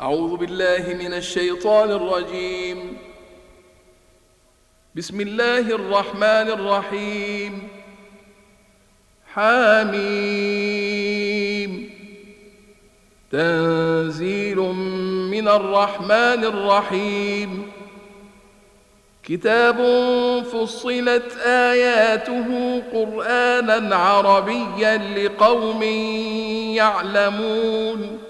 أعوذ بالله من الشيطان الرجيم. بسم الله الرحمن الرحيم. حاميم تنزيل من الرحمن الرحيم. كتاب فصلت آياته قرآنا عربيا لقوم يعلمون.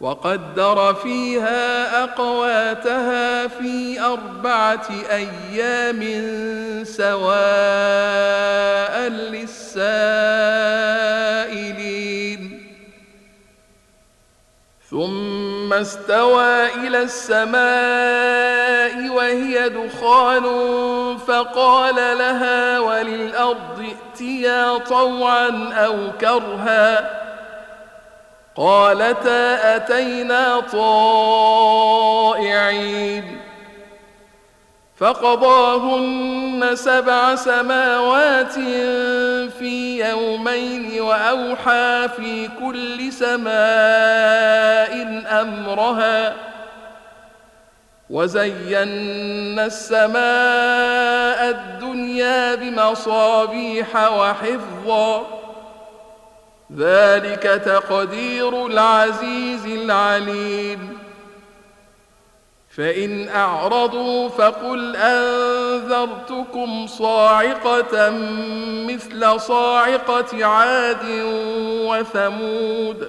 وقدر فيها أقواتها في أربعة أيام سواء للسائلين. ثم استوى إلى السماء وهي دخان فقال لها وللأرض ائتيا طوعا أو كرها. قالتا أتينا طائعين فقضاهن سبع سماوات في يومين وأوحى في كل سماء أمرها وزينا السماء الدنيا بمصابيح وحفظا ذلك تقدير العزيز العليم. فإن أعرضوا فقل أنذرتكم صاعقة مثل صاعقة عاد وثمود.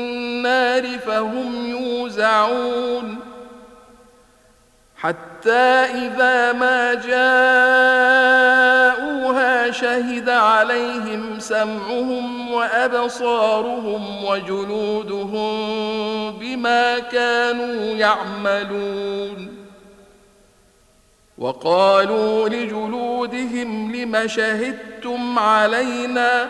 فهم يوزعون حتى إذا ما جاءوها شهد عليهم سمعهم وأبصارهم وجلودهم بما كانوا يعملون وقالوا لجلودهم لم شهدتم علينا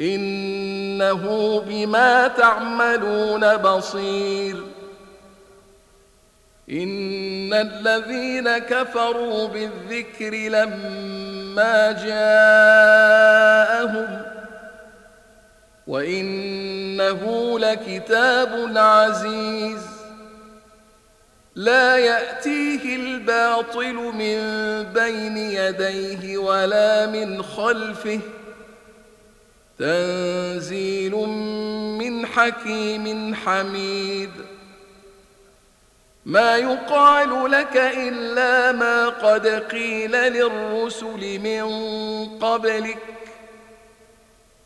إنه بما تعملون بصير. إن الذين كفروا بالذكر لما جاءهم وإنه لكتاب عزيز. لا يأتيه الباطل من بين يديه ولا من خلفه. تنزيل من حكيم حميد. ما يقال لك إلا ما قد قيل للرسل من قبلك.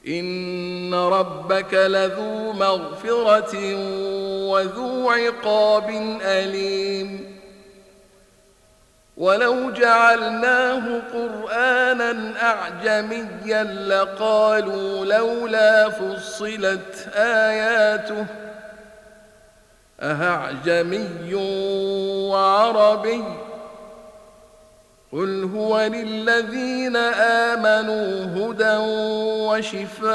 إن ربك لذو مغفرة وذو عقاب أليم. ولو جعلناه قرانا اعجميا لقالوا لولا فصلت اياته اهعجمي وعربي قل هو للذين امنوا هدى وشفاء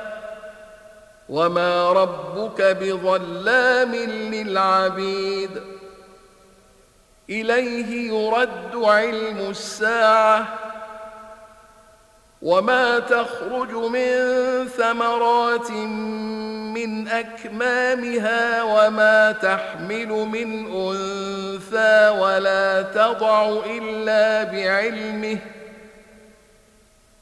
وما ربك بظلام للعبيد اليه يرد علم الساعة وما تخرج من ثمرات من اكمامها وما تحمل من انثى ولا تضع الا بعلمه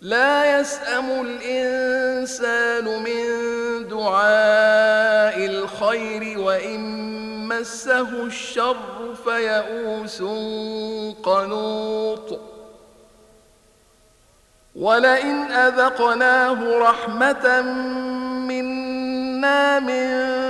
لا يسأم الإنسان من دعاء الخير وإن مسه الشر فيئوس قنوط. ولئن أذقناه رحمة منا من